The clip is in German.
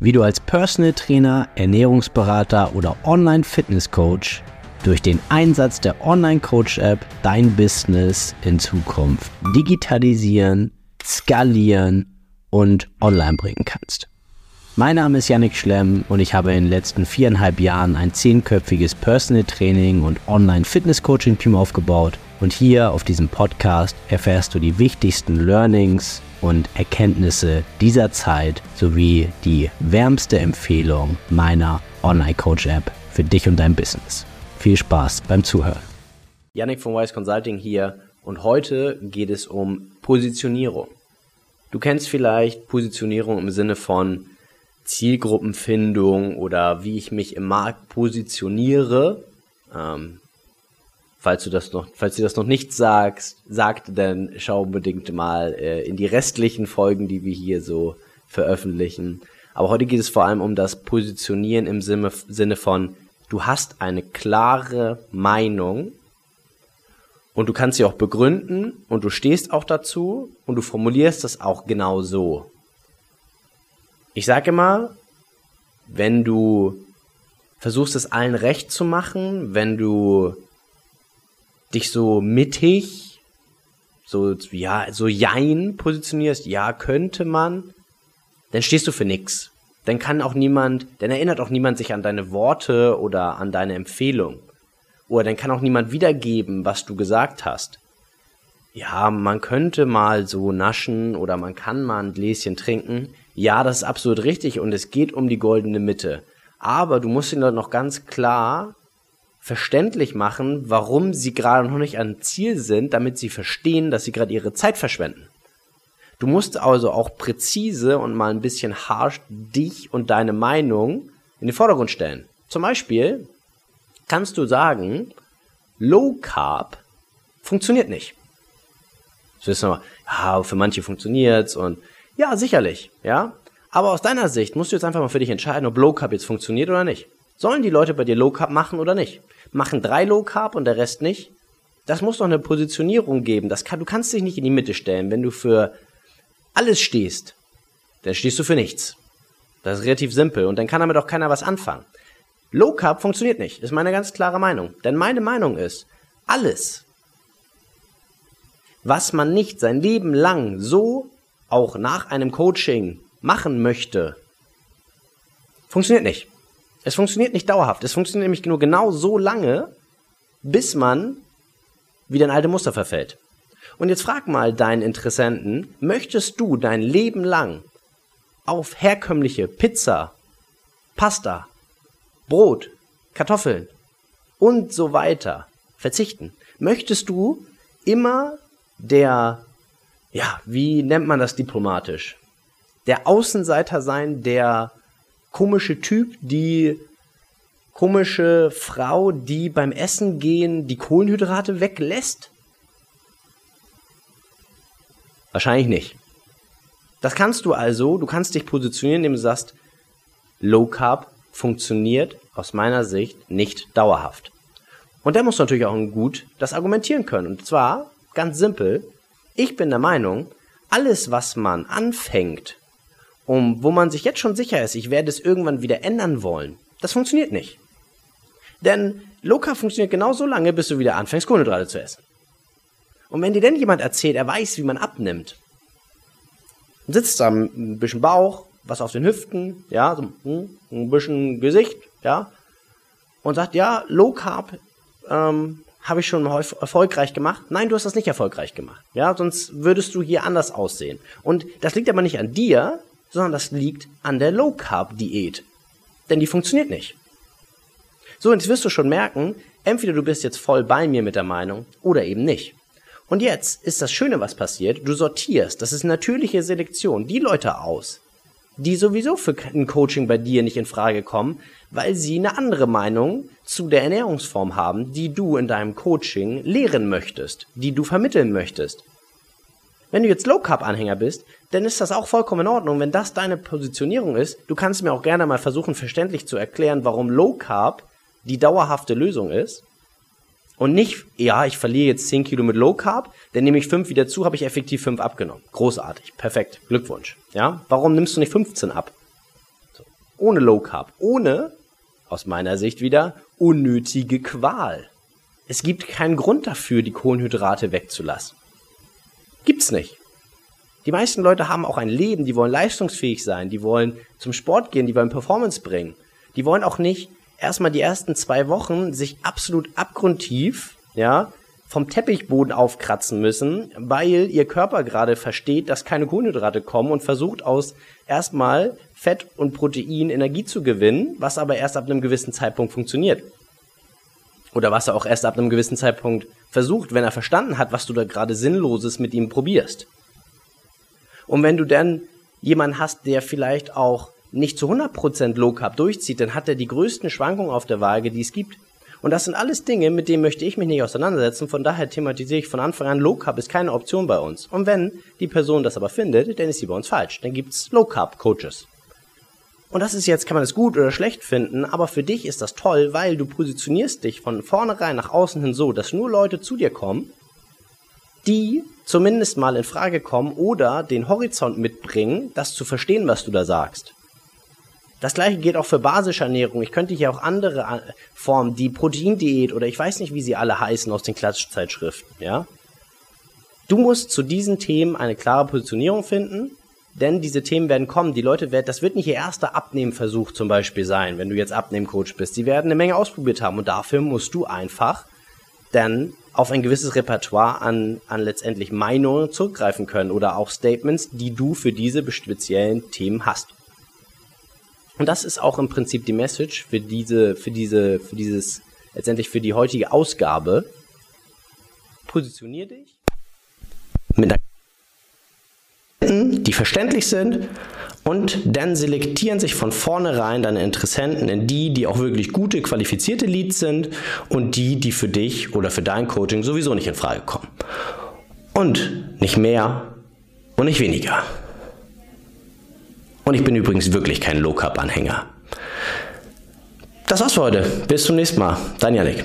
wie du als Personal Trainer, Ernährungsberater oder Online Fitness Coach durch den Einsatz der Online Coach App dein Business in Zukunft digitalisieren, skalieren und online bringen kannst. Mein Name ist Yannick Schlemm und ich habe in den letzten viereinhalb Jahren ein zehnköpfiges Personal Training und Online Fitness Coaching Team aufgebaut und hier auf diesem Podcast erfährst du die wichtigsten Learnings und Erkenntnisse dieser Zeit sowie die wärmste Empfehlung meiner Online Coach App für dich und dein Business. Viel Spaß beim Zuhören. Yannick von Wise Consulting hier und heute geht es um Positionierung. Du kennst vielleicht Positionierung im Sinne von Zielgruppenfindung oder wie ich mich im Markt positioniere. Ähm, Falls du das noch, falls du das noch nicht sagst, sagt, dann schau unbedingt mal äh, in die restlichen Folgen, die wir hier so veröffentlichen. Aber heute geht es vor allem um das Positionieren im Sinne, Sinne von, du hast eine klare Meinung und du kannst sie auch begründen und du stehst auch dazu und du formulierst das auch genau so. Ich sage immer, wenn du versuchst es allen recht zu machen, wenn du dich so mittig, so, ja, so jein positionierst, ja, könnte man, dann stehst du für nix. Dann kann auch niemand, dann erinnert auch niemand sich an deine Worte oder an deine Empfehlung. Oder dann kann auch niemand wiedergeben, was du gesagt hast. Ja, man könnte mal so naschen oder man kann mal ein Gläschen trinken. Ja, das ist absolut richtig und es geht um die goldene Mitte. Aber du musst ihn dort noch ganz klar verständlich machen, warum sie gerade noch nicht an Ziel sind, damit sie verstehen, dass sie gerade ihre Zeit verschwenden. Du musst also auch präzise und mal ein bisschen harsh dich und deine Meinung in den Vordergrund stellen. Zum Beispiel kannst du sagen, Low Carb funktioniert nicht. Das wissen wir, ja, für manche funktioniert's und ja, sicherlich, ja. Aber aus deiner Sicht musst du jetzt einfach mal für dich entscheiden, ob Low Carb jetzt funktioniert oder nicht. Sollen die Leute bei dir Low Carb machen oder nicht? Machen drei Low Carb und der Rest nicht? Das muss doch eine Positionierung geben. Das kann, du kannst dich nicht in die Mitte stellen. Wenn du für alles stehst, dann stehst du für nichts. Das ist relativ simpel und dann kann damit auch keiner was anfangen. Low Carb funktioniert nicht, ist meine ganz klare Meinung. Denn meine Meinung ist, alles, was man nicht sein Leben lang so auch nach einem Coaching machen möchte, funktioniert nicht. Es funktioniert nicht dauerhaft. Es funktioniert nämlich nur genau so lange, bis man wieder in alte Muster verfällt. Und jetzt frag mal deinen Interessenten, möchtest du dein Leben lang auf herkömmliche Pizza, Pasta, Brot, Kartoffeln und so weiter verzichten? Möchtest du immer der, ja, wie nennt man das diplomatisch? Der Außenseiter sein, der komische Typ, die komische Frau, die beim Essen gehen die Kohlenhydrate weglässt? Wahrscheinlich nicht. Das kannst du also, du kannst dich positionieren, indem du sagst, Low Carb funktioniert aus meiner Sicht nicht dauerhaft. Und der muss natürlich auch gut das argumentieren können. Und zwar ganz simpel, ich bin der Meinung, alles, was man anfängt um, wo man sich jetzt schon sicher ist, ich werde es irgendwann wieder ändern wollen, das funktioniert nicht. Denn Low Carb funktioniert genau so lange, bis du wieder anfängst, Kohlenhydrate zu essen. Und wenn dir denn jemand erzählt, er weiß, wie man abnimmt, sitzt da ein bisschen Bauch, was auf den Hüften, ja, so hm, ein bisschen Gesicht, ja, und sagt, ja, Low Carb ähm, habe ich schon erfolgreich gemacht. Nein, du hast das nicht erfolgreich gemacht. Ja, sonst würdest du hier anders aussehen. Und das liegt aber nicht an dir, sondern das liegt an der Low Carb Diät. Denn die funktioniert nicht. So, jetzt wirst du schon merken, entweder du bist jetzt voll bei mir mit der Meinung oder eben nicht. Und jetzt ist das Schöne, was passiert, du sortierst, das ist natürliche Selektion, die Leute aus, die sowieso für ein Coaching bei dir nicht in Frage kommen, weil sie eine andere Meinung zu der Ernährungsform haben, die du in deinem Coaching lehren möchtest, die du vermitteln möchtest. Wenn du jetzt Low Carb Anhänger bist, dann ist das auch vollkommen in Ordnung, wenn das deine Positionierung ist. Du kannst mir auch gerne mal versuchen, verständlich zu erklären, warum Low Carb die dauerhafte Lösung ist. Und nicht, ja, ich verliere jetzt 10 Kilo mit Low Carb, dann nehme ich 5 wieder zu, habe ich effektiv 5 abgenommen. Großartig, perfekt, Glückwunsch. Ja, warum nimmst du nicht 15 ab? So. ohne Low Carb, ohne, aus meiner Sicht wieder, unnötige Qual. Es gibt keinen Grund dafür, die Kohlenhydrate wegzulassen. Gibt's nicht. Die meisten Leute haben auch ein Leben, die wollen leistungsfähig sein, die wollen zum Sport gehen, die wollen Performance bringen. Die wollen auch nicht erstmal die ersten zwei Wochen sich absolut abgrundtief, ja, vom Teppichboden aufkratzen müssen, weil ihr Körper gerade versteht, dass keine Kohlenhydrate kommen und versucht aus erstmal Fett und Protein Energie zu gewinnen, was aber erst ab einem gewissen Zeitpunkt funktioniert. Oder was er auch erst ab einem gewissen Zeitpunkt versucht, wenn er verstanden hat, was du da gerade Sinnloses mit ihm probierst. Und wenn du dann jemanden hast, der vielleicht auch nicht zu 100% Low Carb durchzieht, dann hat er die größten Schwankungen auf der Waage, die es gibt. Und das sind alles Dinge, mit denen möchte ich mich nicht auseinandersetzen. Von daher thematisiere ich von Anfang an, Low Carb ist keine Option bei uns. Und wenn die Person das aber findet, dann ist sie bei uns falsch. Dann gibt's Low Carb Coaches. Und das ist jetzt, kann man es gut oder schlecht finden, aber für dich ist das toll, weil du positionierst dich von vornherein nach außen hin so, dass nur Leute zu dir kommen, die zumindest mal in Frage kommen oder den Horizont mitbringen, das zu verstehen, was du da sagst. Das gleiche gilt auch für basische Ernährung. Ich könnte hier auch andere äh, Formen, die Proteindiät oder ich weiß nicht, wie sie alle heißen aus den Klatschzeitschriften, ja. Du musst zu diesen Themen eine klare Positionierung finden, denn diese Themen werden kommen. Die Leute werden, das wird nicht ihr erster Abnehmversuch zum Beispiel sein, wenn du jetzt Abnehmcoach bist. Sie werden eine Menge ausprobiert haben und dafür musst du einfach dann auf ein gewisses Repertoire an, an letztendlich Meinungen zurückgreifen können oder auch Statements, die du für diese speziellen Themen hast. Und das ist auch im Prinzip die Message für diese, für diese, für dieses, letztendlich für die heutige Ausgabe. Positionier dich mit die verständlich sind und dann selektieren sich von vornherein deine Interessenten in die, die auch wirklich gute, qualifizierte Leads sind und die, die für dich oder für dein Coaching sowieso nicht in Frage kommen. Und nicht mehr und nicht weniger. Und ich bin übrigens wirklich kein Low-Carb-Anhänger. Das war's für heute. Bis zum nächsten Mal. Dein Janik.